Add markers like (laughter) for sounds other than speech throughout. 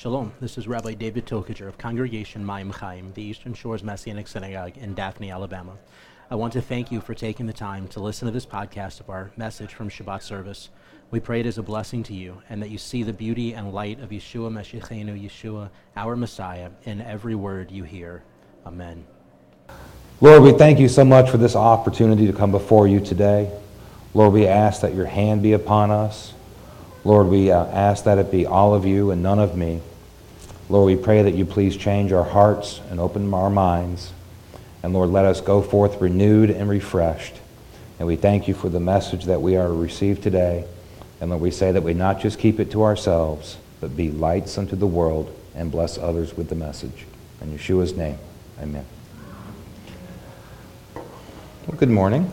Shalom, this is Rabbi David Tokajer of Congregation Mayim Chayim, the Eastern Shores Messianic Synagogue in Daphne, Alabama. I want to thank you for taking the time to listen to this podcast of our message from Shabbat service. We pray it is a blessing to you and that you see the beauty and light of Yeshua Meshichenu, Yeshua, our Messiah, in every word you hear. Amen. Lord, we thank you so much for this opportunity to come before you today. Lord, we ask that your hand be upon us. Lord, we uh, ask that it be all of you and none of me. Lord, we pray that you please change our hearts and open our minds. And Lord, let us go forth renewed and refreshed. And we thank you for the message that we are to receive today. And Lord, we say that we not just keep it to ourselves, but be lights unto the world and bless others with the message. In Yeshua's name, amen. Well, good morning.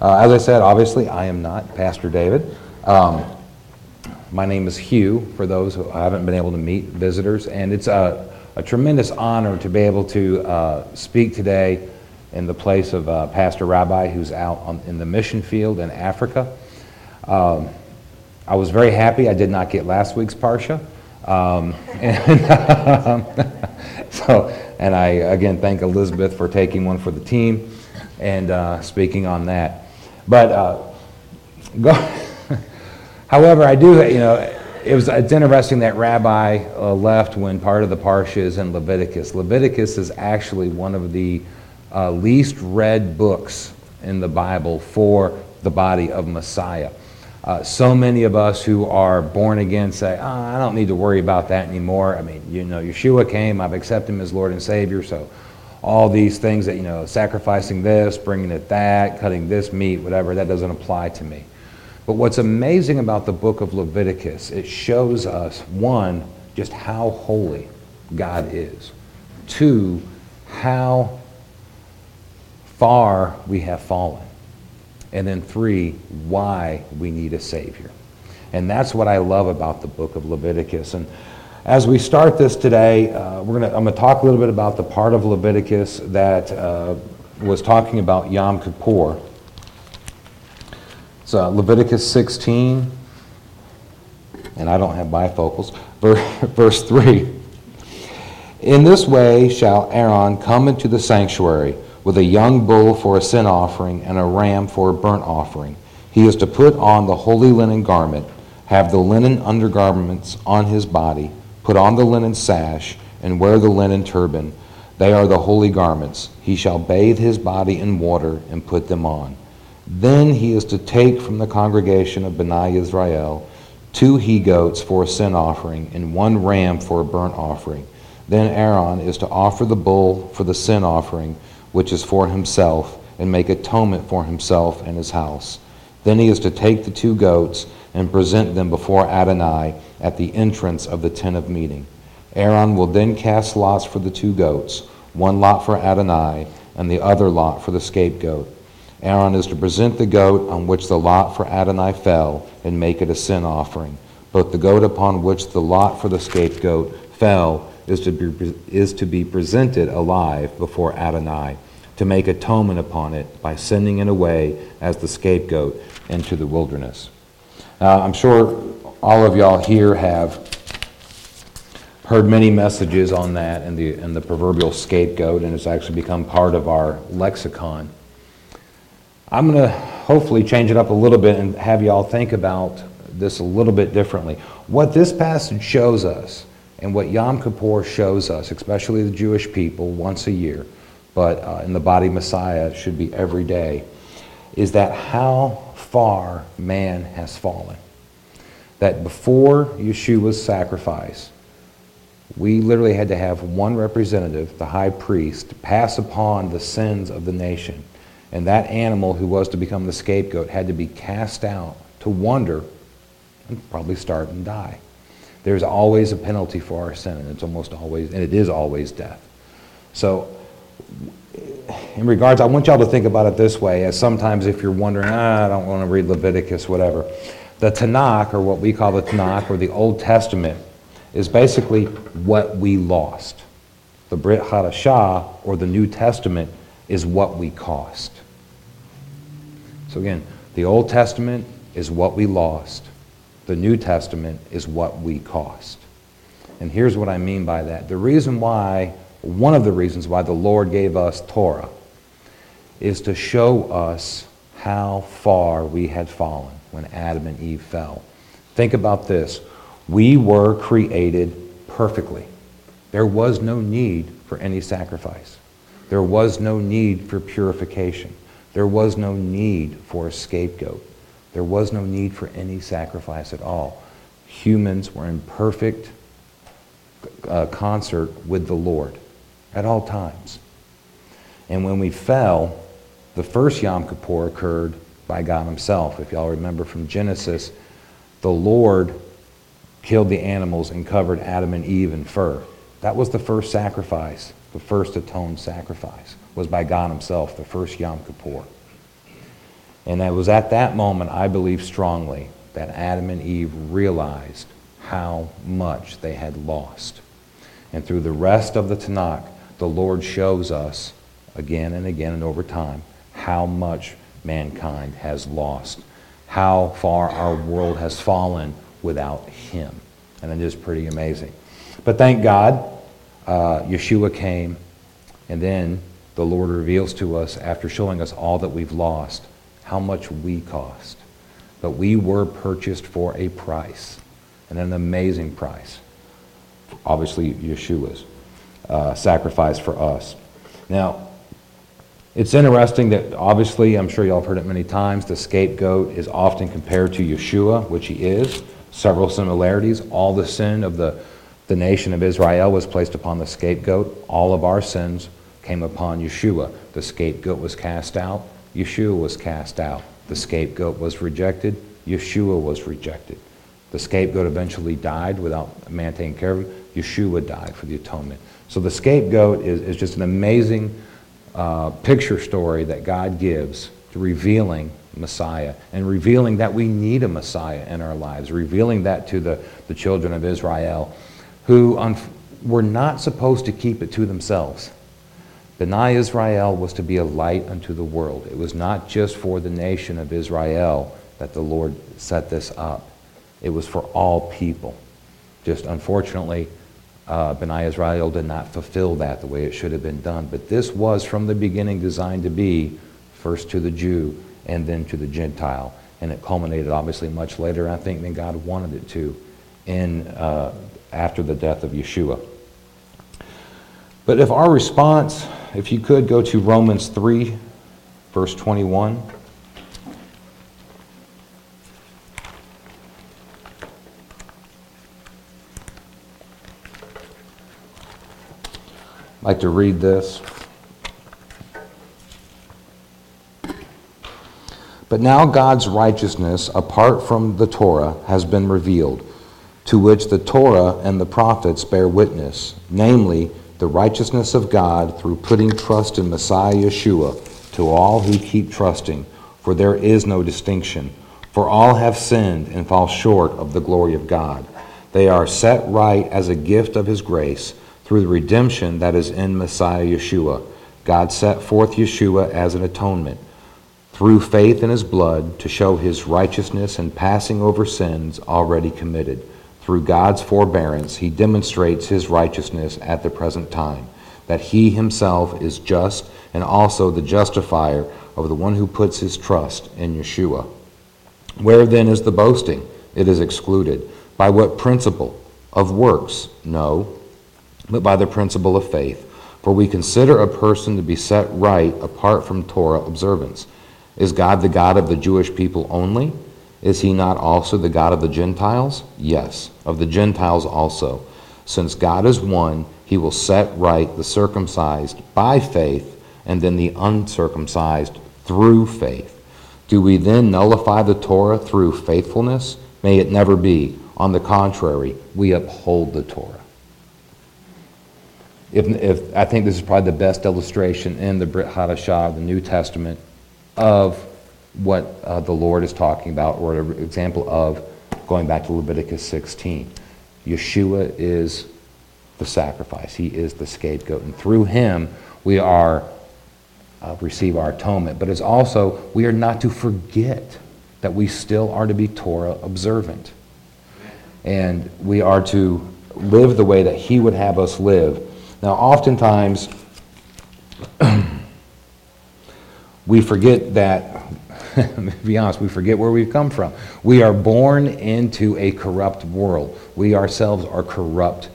Uh, as I said, obviously, I am not Pastor David. Um, my name is Hugh, for those who haven't been able to meet visitors, and it's a, a tremendous honor to be able to uh, speak today in the place of uh, Pastor Rabbi, who's out on, in the mission field in Africa. Um, I was very happy I did not get last week's Parsha. Um, (laughs) and, um, (laughs) so, and I again thank Elizabeth for taking one for the team and uh, speaking on that. But uh, (laughs) go. However, I do, you know, it was, it's interesting that Rabbi uh, left when part of the Parsha is in Leviticus. Leviticus is actually one of the uh, least read books in the Bible for the body of Messiah. Uh, so many of us who are born again say, oh, I don't need to worry about that anymore. I mean, you know, Yeshua came, I've accepted him as Lord and Savior, so all these things that, you know, sacrificing this, bringing it that, cutting this meat, whatever, that doesn't apply to me. But what's amazing about the book of Leviticus, it shows us, one, just how holy God is, two, how far we have fallen, and then three, why we need a Savior. And that's what I love about the book of Leviticus. And as we start this today, uh, we're gonna, I'm going to talk a little bit about the part of Leviticus that uh, was talking about Yom Kippur. It's uh, Leviticus 16, and I don't have bifocals, (laughs) verse 3. In this way shall Aaron come into the sanctuary with a young bull for a sin offering and a ram for a burnt offering. He is to put on the holy linen garment, have the linen undergarments on his body, put on the linen sash, and wear the linen turban. They are the holy garments. He shall bathe his body in water and put them on. Then he is to take from the congregation of Bnei Israel two he goats for a sin offering and one ram for a burnt offering. Then Aaron is to offer the bull for the sin offering, which is for himself, and make atonement for himself and his house. Then he is to take the two goats and present them before Adonai at the entrance of the tent of meeting. Aaron will then cast lots for the two goats, one lot for Adonai, and the other lot for the scapegoat. Aaron is to present the goat on which the lot for Adonai fell and make it a sin offering. But the goat upon which the lot for the scapegoat fell is to be, is to be presented alive before Adonai, to make atonement upon it by sending it away as the scapegoat into the wilderness. Uh, I'm sure all of y'all here have heard many messages on that and the, and the proverbial scapegoat, and it's actually become part of our lexicon. I'm going to hopefully change it up a little bit and have you all think about this a little bit differently. What this passage shows us, and what Yom Kippur shows us, especially the Jewish people once a year, but uh, in the body Messiah should be every day, is that how far man has fallen. That before Yeshua's sacrifice, we literally had to have one representative, the high priest, pass upon the sins of the nation and that animal who was to become the scapegoat had to be cast out to wander and probably starve and die. There's always a penalty for our sin, and it's almost always, and it is always death. So, in regards, I want y'all to think about it this way as sometimes if you're wondering, ah, I don't want to read Leviticus, whatever. The Tanakh, or what we call the Tanakh, or the Old Testament, is basically what we lost. The Brit Hadashah, or the New Testament, is what we cost. So again, the Old Testament is what we lost. The New Testament is what we cost. And here's what I mean by that. The reason why, one of the reasons why the Lord gave us Torah is to show us how far we had fallen when Adam and Eve fell. Think about this. We were created perfectly. There was no need for any sacrifice. There was no need for purification. There was no need for a scapegoat. There was no need for any sacrifice at all. Humans were in perfect uh, concert with the Lord at all times. And when we fell, the first Yom Kippur occurred by God Himself. If y'all remember from Genesis, the Lord killed the animals and covered Adam and Eve in fur. That was the first sacrifice, the first atoned sacrifice, was by God Himself, the first Yom Kippur. And it was at that moment, I believe strongly, that Adam and Eve realized how much they had lost. And through the rest of the Tanakh, the Lord shows us again and again and over time how much mankind has lost, how far our world has fallen without Him. And it is pretty amazing. But thank God, uh, Yeshua came, and then the Lord reveals to us, after showing us all that we've lost, how much we cost. But we were purchased for a price, and an amazing price. Obviously, Yeshua's uh, sacrifice for us. Now, it's interesting that obviously, I'm sure y'all have heard it many times, the scapegoat is often compared to Yeshua, which he is. Several similarities. All the sin of the, the nation of Israel was placed upon the scapegoat. All of our sins came upon Yeshua. The scapegoat was cast out. Yeshua was cast out. The scapegoat was rejected. Yeshua was rejected. The scapegoat eventually died without man taking care of him. Yeshua died for the atonement. So the scapegoat is, is just an amazing uh, picture story that God gives to revealing Messiah and revealing that we need a Messiah in our lives, revealing that to the, the children of Israel who un- were not supposed to keep it to themselves. B'nai Israel was to be a light unto the world. It was not just for the nation of Israel that the Lord set this up. It was for all people. Just unfortunately, uh, Israel did not fulfill that the way it should have been done. But this was from the beginning designed to be first to the Jew and then to the Gentile. And it culminated obviously much later, I think, than God wanted it to in, uh, after the death of Yeshua. But if our response, if you could go to Romans 3, verse 21. I'd like to read this. But now God's righteousness, apart from the Torah, has been revealed, to which the Torah and the prophets bear witness, namely, the righteousness of God through putting trust in Messiah Yeshua to all who keep trusting, for there is no distinction. For all have sinned and fall short of the glory of God. They are set right as a gift of His grace through the redemption that is in Messiah Yeshua. God set forth Yeshua as an atonement through faith in His blood to show His righteousness and passing over sins already committed through God's forbearance, he demonstrates his righteousness at the present time, that he himself is just and also the justifier of the one who puts his trust in Yeshua. Where then is the boasting? It is excluded. By what principle? Of works? No, but by the principle of faith. For we consider a person to be set right apart from Torah observance. Is God the God of the Jewish people only? Is he not also the God of the Gentiles? Yes, of the Gentiles also. Since God is one, he will set right the circumcised by faith and then the uncircumcised through faith. Do we then nullify the Torah through faithfulness? May it never be. On the contrary, we uphold the Torah. If, if, I think this is probably the best illustration in the Brit Hadashah, the New Testament, of what uh, the Lord is talking about, or an example of going back to Leviticus 16. Yeshua is the sacrifice, He is the scapegoat, and through Him we are uh, receive our atonement. But it's also we are not to forget that we still are to be Torah observant, and we are to live the way that He would have us live. Now, oftentimes, (clears throat) we forget that, (laughs) be honest, we forget where we've come from. We are born into a corrupt world. We ourselves are corrupt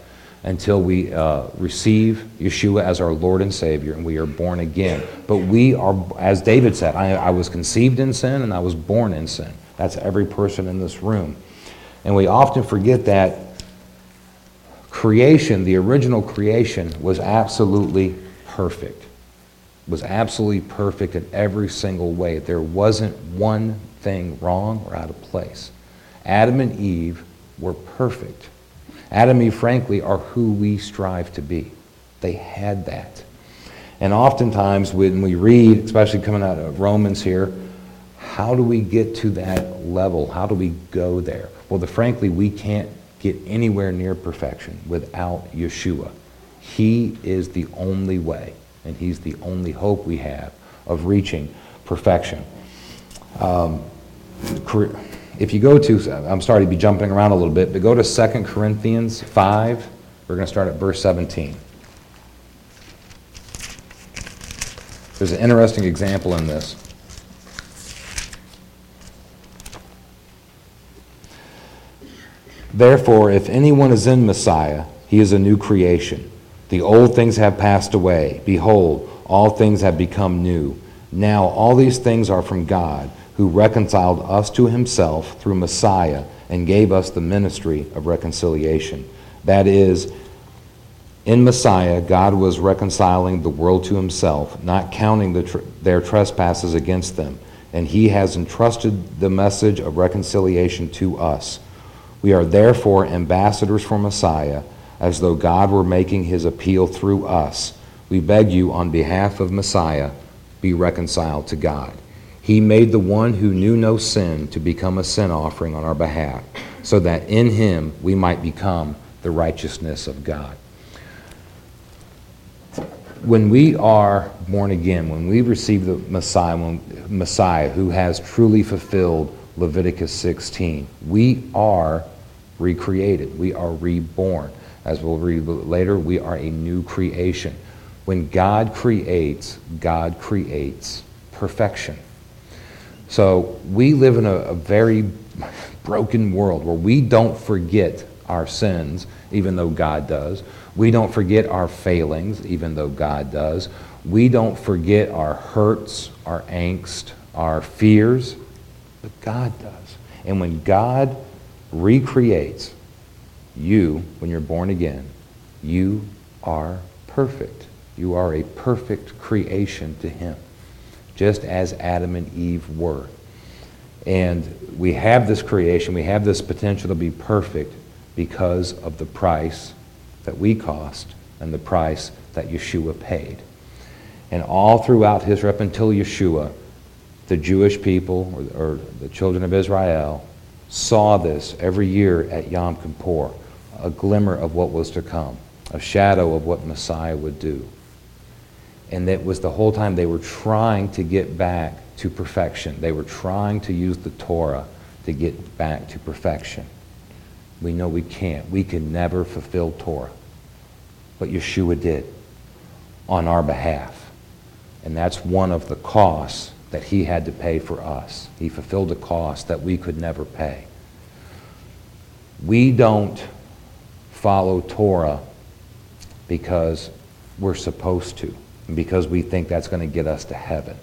until we uh, receive Yeshua as our Lord and Savior and we are born again. But we are, as David said, I, I was conceived in sin and I was born in sin. That's every person in this room. And we often forget that creation, the original creation, was absolutely perfect. Was absolutely perfect in every single way. There wasn't one thing wrong or out of place. Adam and Eve were perfect. Adam and Eve, frankly, are who we strive to be. They had that. And oftentimes, when we read, especially coming out of Romans here, how do we get to that level? How do we go there? Well, the, frankly, we can't get anywhere near perfection without Yeshua. He is the only way, and He's the only hope we have of reaching perfection. Um, if you go to, I'm sorry to be jumping around a little bit, but go to 2 Corinthians 5. We're going to start at verse 17. There's an interesting example in this. Therefore, if anyone is in Messiah, he is a new creation. The old things have passed away. Behold, all things have become new. Now all these things are from God who reconciled us to himself through Messiah and gave us the ministry of reconciliation. That is, in Messiah, God was reconciling the world to himself, not counting the tr- their trespasses against them, and he has entrusted the message of reconciliation to us. We are therefore ambassadors for Messiah, as though God were making his appeal through us. We beg you, on behalf of Messiah, be reconciled to God. He made the one who knew no sin to become a sin offering on our behalf, so that in him we might become the righteousness of God. When we are born again, when we receive the Messiah, when, Messiah who has truly fulfilled Leviticus 16, we are recreated. We are reborn. As we'll read later, we are a new creation. When God creates, God creates perfection. So we live in a, a very broken world where we don't forget our sins, even though God does. We don't forget our failings, even though God does. We don't forget our hurts, our angst, our fears, but God does. And when God recreates you, when you're born again, you are perfect. You are a perfect creation to Him just as Adam and Eve were. And we have this creation, we have this potential to be perfect because of the price that we cost and the price that Yeshua paid. And all throughout his up until Yeshua, the Jewish people or, or, the children of Israel saw this every year at Yom Kippur, a glimmer of what was to come, a shadow of what Messiah would do. And that was the whole time they were trying to get back to perfection. They were trying to use the Torah to get back to perfection. We know we can't. We can never fulfill Torah. But Yeshua did on our behalf. And that's one of the costs that he had to pay for us. He fulfilled a cost that we could never pay. We don't follow Torah because we're supposed to because we think that's going to get us to heaven.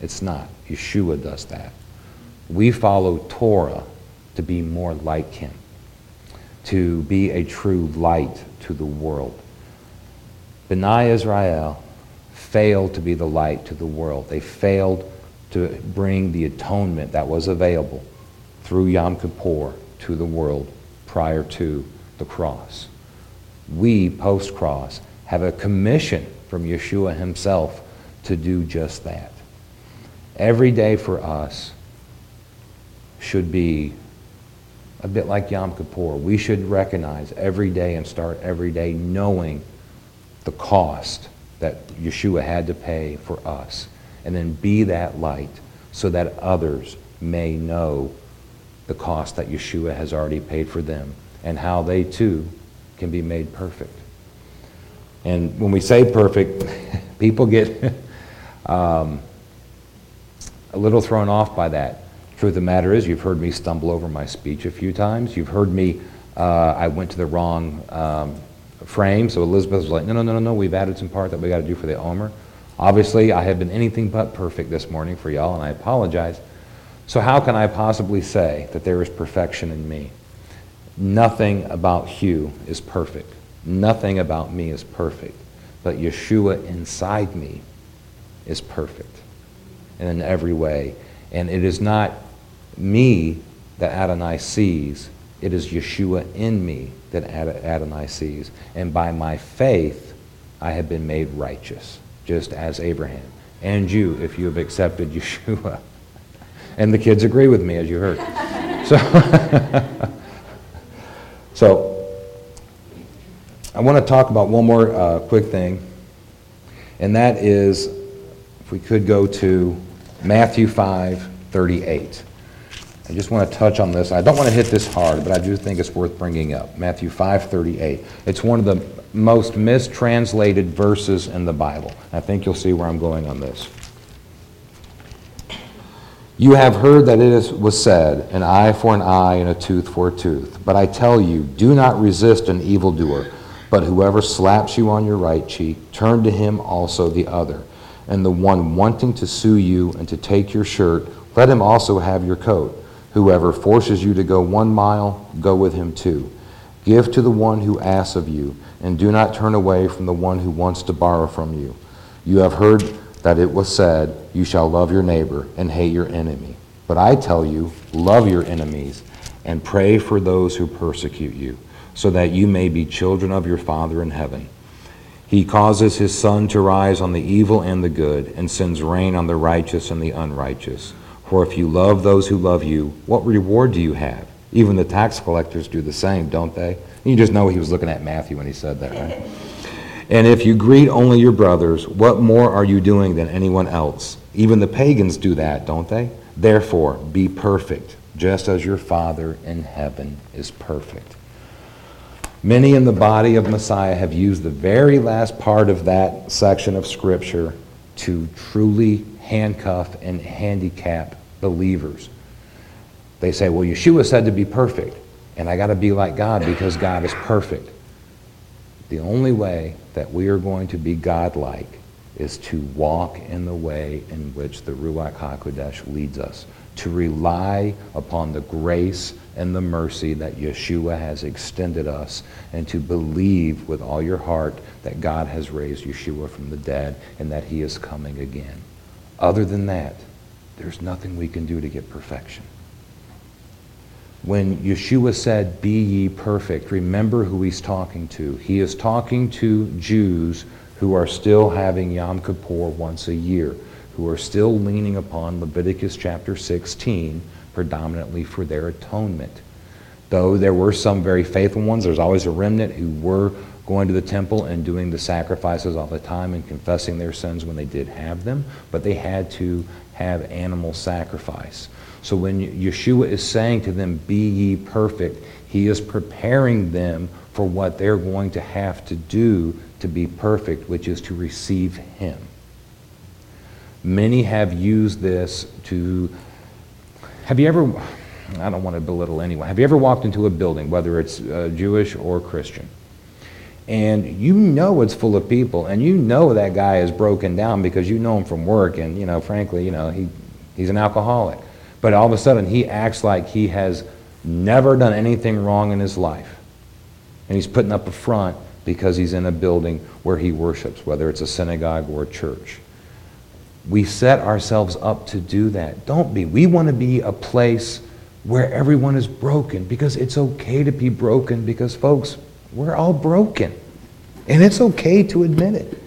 It's not. Yeshua does that. We follow Torah to be more like him, to be a true light to the world. B'nai Israel failed to be the light to the world. They failed to bring the atonement that was available through Yom Kippur to the world prior to the cross. We, post cross, have a commission from Yeshua himself to do just that. Every day for us should be a bit like Yom Kippur. We should recognize every day and start every day knowing the cost that Yeshua had to pay for us. And then be that light so that others may know the cost that Yeshua has already paid for them and how they too can be made perfect. And when we say perfect, (laughs) people get (laughs) um, a little thrown off by that. Truth of the matter is, you've heard me stumble over my speech a few times. You've heard me, uh, I went to the wrong um, frame. So Elizabeth was like, no, no, no, no, no, we've added some part that we got to do for the Omer. Obviously, I have been anything but perfect this morning for y'all, and I apologize. So, how can I possibly say that there is perfection in me? Nothing about Hugh is perfect. Nothing about me is perfect. But Yeshua inside me is perfect in every way. And it is not me that Adonai sees, it is Yeshua in me that Adonai sees. And by my faith, I have been made righteous, just as Abraham. And you, if you have accepted (laughs) Yeshua. And the kids agree with me, as you heard. So, (laughs) so I want to talk about one more uh, quick thing, and that is if we could go to Matthew 5 38. I just want to touch on this. I don't want to hit this hard, but I do think it's worth bringing up. Matthew 5:38. It's one of the most mistranslated verses in the Bible. I think you'll see where I'm going on this. You have heard that it is, was said, an eye for an eye and a tooth for a tooth. But I tell you, do not resist an evildoer, but whoever slaps you on your right cheek, turn to him also the other. And the one wanting to sue you and to take your shirt, let him also have your coat. Whoever forces you to go one mile, go with him two. Give to the one who asks of you, and do not turn away from the one who wants to borrow from you. You have heard that it was said, You shall love your neighbor and hate your enemy. But I tell you, love your enemies and pray for those who persecute you, so that you may be children of your Father in heaven. He causes his sun to rise on the evil and the good, and sends rain on the righteous and the unrighteous. For if you love those who love you, what reward do you have? Even the tax collectors do the same, don't they? You just know he was looking at Matthew when he said that, right? (laughs) And if you greet only your brothers, what more are you doing than anyone else? Even the pagans do that, don't they? Therefore, be perfect, just as your Father in heaven is perfect. Many in the body of Messiah have used the very last part of that section of Scripture to truly handcuff and handicap believers. They say, well, Yeshua said to be perfect, and I got to be like God because God is perfect. The only way that we are going to be godlike is to walk in the way in which the Ruach HaKodesh leads us, to rely upon the grace and the mercy that Yeshua has extended us, and to believe with all your heart that God has raised Yeshua from the dead and that he is coming again. Other than that, there's nothing we can do to get perfection. When Yeshua said, Be ye perfect, remember who he's talking to. He is talking to Jews who are still having Yom Kippur once a year, who are still leaning upon Leviticus chapter 16 predominantly for their atonement. Though there were some very faithful ones, there's always a remnant who were going to the temple and doing the sacrifices all the time and confessing their sins when they did have them, but they had to have animal sacrifice. So when Yeshua is saying to them, Be ye perfect, he is preparing them for what they're going to have to do to be perfect, which is to receive him. Many have used this to. Have you ever. I don't want to belittle anyone. Have you ever walked into a building, whether it's uh, Jewish or Christian? and you know it's full of people and you know that guy is broken down because you know him from work and you know frankly you know he, he's an alcoholic but all of a sudden he acts like he has never done anything wrong in his life and he's putting up a front because he's in a building where he worships whether it's a synagogue or a church we set ourselves up to do that don't be we want to be a place where everyone is broken because it's okay to be broken because folks we're all broken. And it's okay to admit it.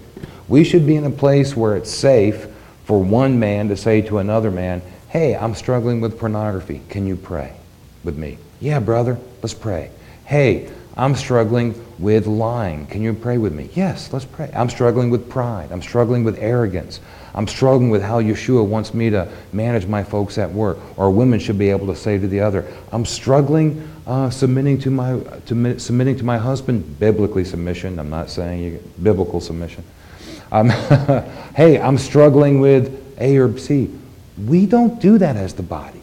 We should be in a place where it's safe for one man to say to another man, Hey, I'm struggling with pornography. Can you pray with me? Yeah, brother, let's pray. Hey, I'm struggling with lying. Can you pray with me? Yes, let's pray. I'm struggling with pride. I'm struggling with arrogance. I'm struggling with how Yeshua wants me to manage my folks at work. Or women should be able to say to the other, I'm struggling uh, submitting to my to, submitting to my husband, biblically submission. I'm not saying you, biblical submission. Um, (laughs) hey, I'm struggling with A or C. We don't do that as the body.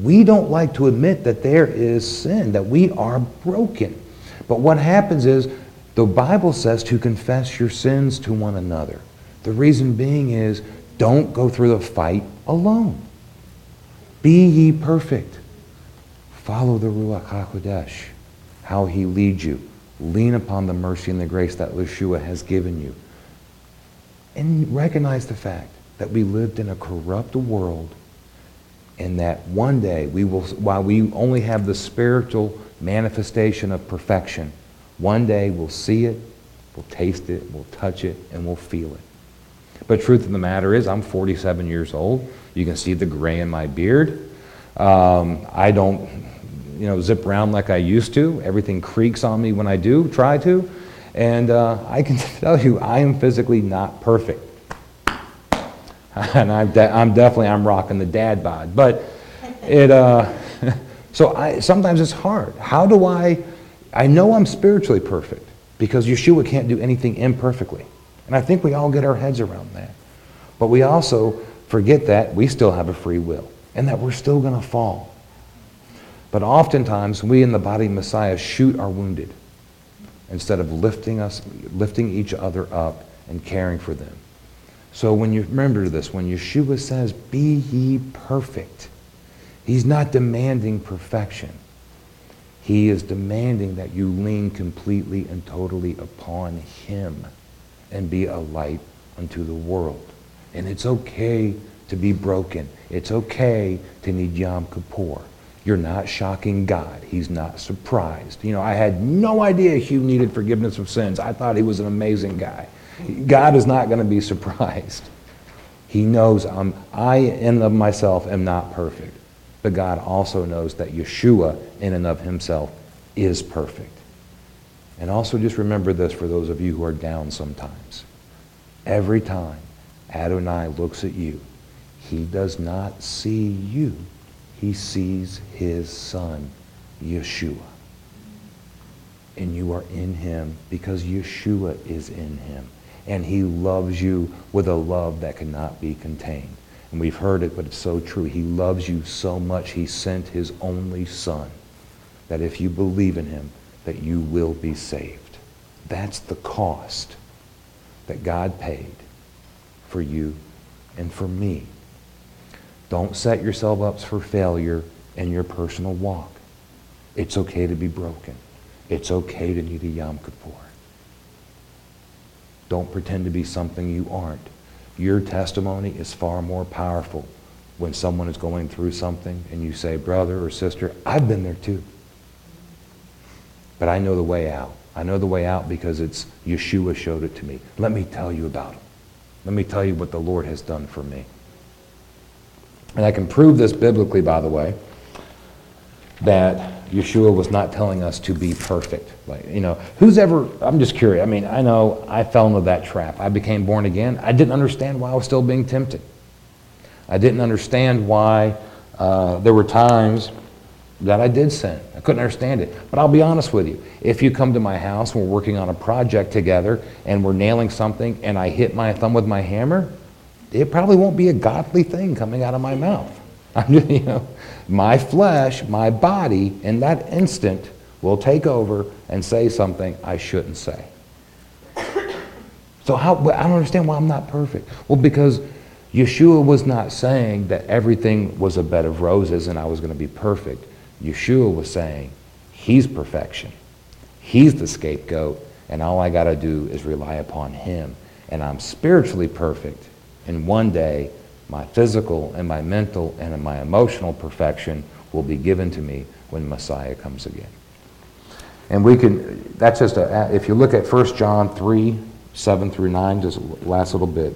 We don't like to admit that there is sin, that we are broken. But what happens is the Bible says to confess your sins to one another. The reason being is don't go through the fight alone. Be ye perfect. Follow the Ruach HaKodesh, how he leads you. Lean upon the mercy and the grace that Yeshua has given you. And recognize the fact that we lived in a corrupt world and that one day we will, while we only have the spiritual manifestation of perfection, one day we'll see it, we'll taste it, we'll touch it, and we'll feel it. But truth of the matter is, I'm 47 years old. You can see the gray in my beard. Um, I don't, you know, zip around like I used to. Everything creaks on me when I do try to. And uh, I can (laughs) tell you, I am physically not perfect. (laughs) and I'm, de- I'm definitely, I'm rocking the dad bod. But it, uh, (laughs) so I, sometimes it's hard. How do I, I know I'm spiritually perfect because Yeshua can't do anything imperfectly. And I think we all get our heads around that. But we also forget that we still have a free will and that we're still going to fall. But oftentimes, we in the body of Messiah shoot our wounded instead of lifting us, lifting each other up and caring for them. So when you remember this, when Yeshua says, be ye perfect, he's not demanding perfection. He is demanding that you lean completely and totally upon him and be a light unto the world. And it's okay to be broken. It's okay to need Yom Kippur. You're not shocking God. He's not surprised. You know, I had no idea Hugh needed forgiveness of sins. I thought he was an amazing guy. God is not going to be surprised. He knows I'm, I, in of myself, am not perfect. But God also knows that Yeshua, in and of himself, is perfect. And also just remember this for those of you who are down sometimes. Every time Adonai looks at you, he does not see you. He sees his son, Yeshua. And you are in him because Yeshua is in him. And he loves you with a love that cannot be contained. And we've heard it, but it's so true. He loves you so much, he sent his only son, that if you believe in him, that you will be saved. That's the cost that God paid for you and for me. Don't set yourself up for failure in your personal walk. It's okay to be broken. It's okay to need a Yom Kippur. Don't pretend to be something you aren't. Your testimony is far more powerful when someone is going through something and you say, brother or sister, I've been there too. But I know the way out. I know the way out because it's Yeshua showed it to me. Let me tell you about it. Let me tell you what the Lord has done for me. And I can prove this biblically, by the way, that Yeshua was not telling us to be perfect. Like, you know, who's ever, I'm just curious. I mean, I know I fell into that trap. I became born again. I didn't understand why I was still being tempted. I didn't understand why uh, there were times that I did sin. I couldn't understand it. But I'll be honest with you. If you come to my house and we're working on a project together and we're nailing something and I hit my thumb with my hammer, it probably won't be a godly thing coming out of my mouth. (laughs) I'm just, you know, my flesh, my body, in that instant will take over and say something I shouldn't say. So how, I don't understand why I'm not perfect. Well, because Yeshua was not saying that everything was a bed of roses and I was going to be perfect. Yeshua was saying, He's perfection. He's the scapegoat, and all I got to do is rely upon Him. And I'm spiritually perfect. And one day, my physical and my mental and my emotional perfection will be given to me when Messiah comes again. And we can, that's just a, if you look at 1 John 3, 7 through 9, just last little bit,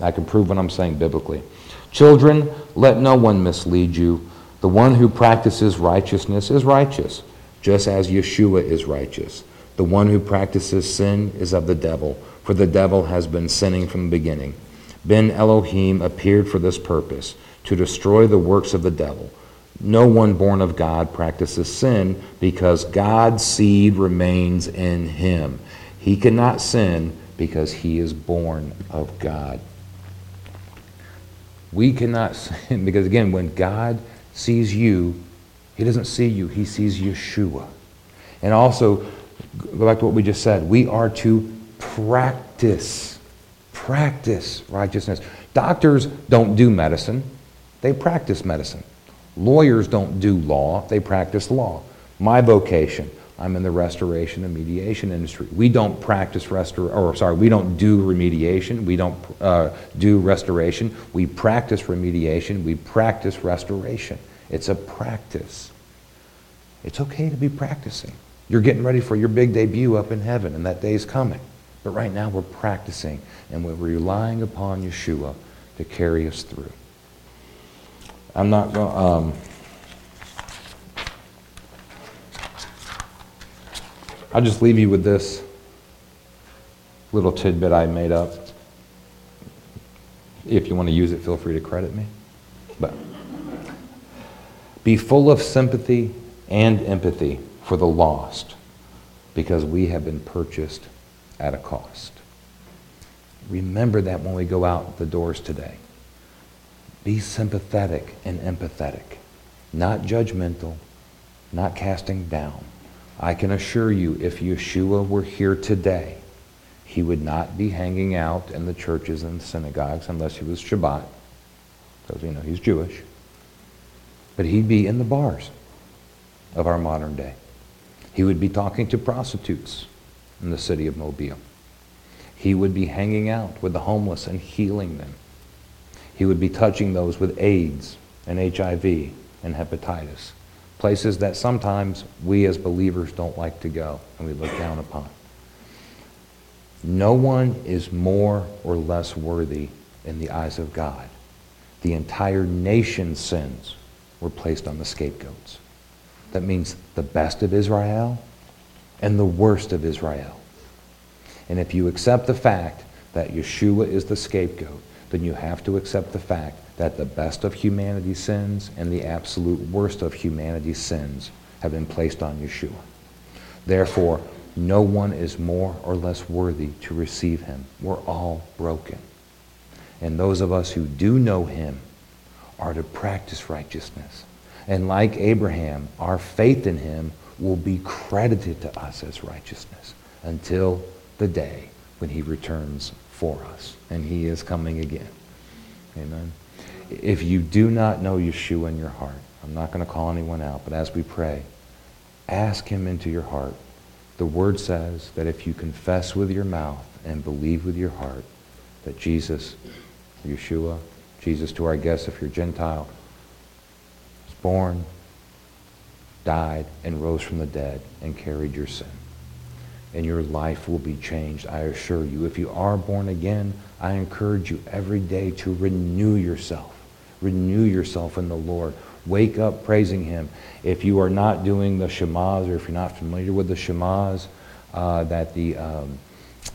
I can prove what I'm saying biblically. Children, let no one mislead you. The one who practices righteousness is righteous, just as Yeshua is righteous. The one who practices sin is of the devil, for the devil has been sinning from the beginning. Ben Elohim appeared for this purpose, to destroy the works of the devil. No one born of God practices sin because God's seed remains in him. He cannot sin because he is born of God. We cannot (laughs) sin because, again, when God sees you, he doesn't see you, he sees Yeshua. And also, go back to what we just said, we are to practice, practice righteousness. Doctors don't do medicine, they practice medicine. Lawyers don't do law, they practice law. My vocation, I'm in the restoration and mediation industry. We don't practice restor or sorry, we don't do remediation. We don't uh, do restoration. We practice remediation. We practice restoration. It's a practice. It's okay to be practicing. You're getting ready for your big debut up in heaven, and that day's coming. But right now we're practicing, and we're relying upon Yeshua to carry us through. I'm not going. Um, I'll just leave you with this little tidbit I made up. If you want to use it, feel free to credit me. But be full of sympathy and empathy for the lost because we have been purchased at a cost. Remember that when we go out the doors today. Be sympathetic and empathetic, not judgmental, not casting down. I can assure you, if Yeshua were here today, he would not be hanging out in the churches and synagogues unless he was Shabbat, because, you know, he's Jewish. But he'd be in the bars of our modern day. He would be talking to prostitutes in the city of Mobile. He would be hanging out with the homeless and healing them. He would be touching those with AIDS and HIV and hepatitis places that sometimes we as believers don't like to go and we look down upon. No one is more or less worthy in the eyes of God. The entire nation's sins were placed on the scapegoats. That means the best of Israel and the worst of Israel. And if you accept the fact that Yeshua is the scapegoat, then you have to accept the fact that the best of humanity's sins and the absolute worst of humanity's sins have been placed on Yeshua. Therefore, no one is more or less worthy to receive him. We're all broken. And those of us who do know him are to practice righteousness. And like Abraham, our faith in him will be credited to us as righteousness until the day when he returns for us. And he is coming again. Amen if you do not know Yeshua in your heart, I'm not going to call anyone out, but as we pray, ask him into your heart. The word says that if you confess with your mouth and believe with your heart that Jesus, Yeshua, Jesus to our guests, if you're Gentile, was born, died, and rose from the dead and carried your sin. And your life will be changed, I assure you. If you are born again, I encourage you every day to renew yourself Renew yourself in the Lord. Wake up praising Him. If you are not doing the Shemas or if you're not familiar with the Shemas uh, that the, um,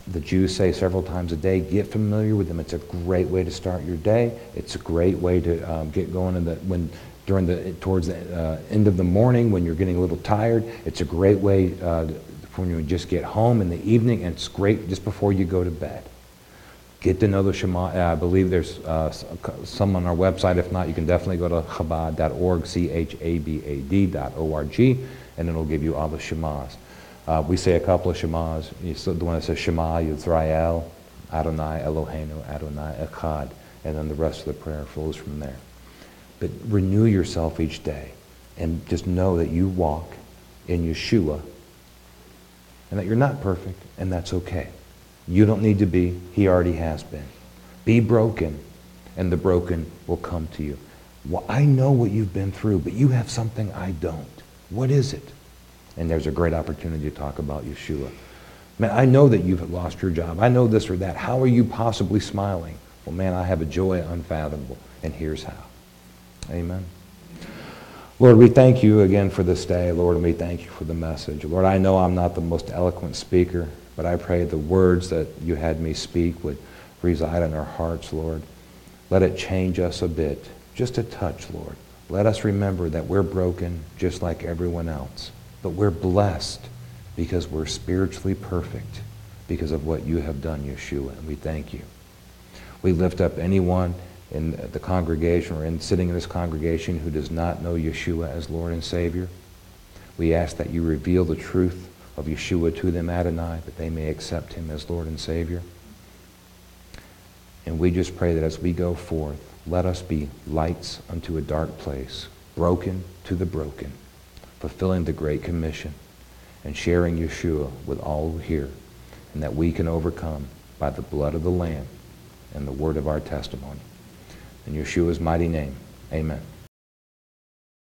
the Jews say several times a day, get familiar with them. It's a great way to start your day. It's a great way to um, get going in the, when, during the, towards the uh, end of the morning when you're getting a little tired. It's a great way uh, when you just get home in the evening, and it's great just before you go to bed get to know the Shema. Uh, I believe there's uh, some on our website. If not, you can definitely go to chabad.org, C-H-A-B-A-D dot and it'll give you all the Shemas. Uh, we say a couple of Shemas. The one that says Shema Yisrael, Adonai Eloheinu, Adonai Echad, and then the rest of the prayer flows from there. But renew yourself each day and just know that you walk in Yeshua and that you're not perfect, and that's okay. You don't need to be. He already has been. Be broken, and the broken will come to you. Well, I know what you've been through, but you have something I don't. What is it? And there's a great opportunity to talk about Yeshua. Man, I know that you've lost your job. I know this or that. How are you possibly smiling? Well, man, I have a joy unfathomable, and here's how. Amen. Lord, we thank you again for this day, Lord, and we thank you for the message. Lord, I know I'm not the most eloquent speaker. But I pray the words that you had me speak would reside in our hearts, Lord. Let it change us a bit, just a touch, Lord. let us remember that we're broken just like everyone else. But we're blessed because we're spiritually perfect because of what you have done, Yeshua. And we thank you. We lift up anyone in the congregation or in sitting in this congregation who does not know Yeshua as Lord and Savior. We ask that you reveal the truth of Yeshua to them, Adonai, that they may accept him as Lord and Savior. And we just pray that as we go forth, let us be lights unto a dark place, broken to the broken, fulfilling the Great Commission and sharing Yeshua with all who hear, and that we can overcome by the blood of the Lamb and the word of our testimony. In Yeshua's mighty name, amen.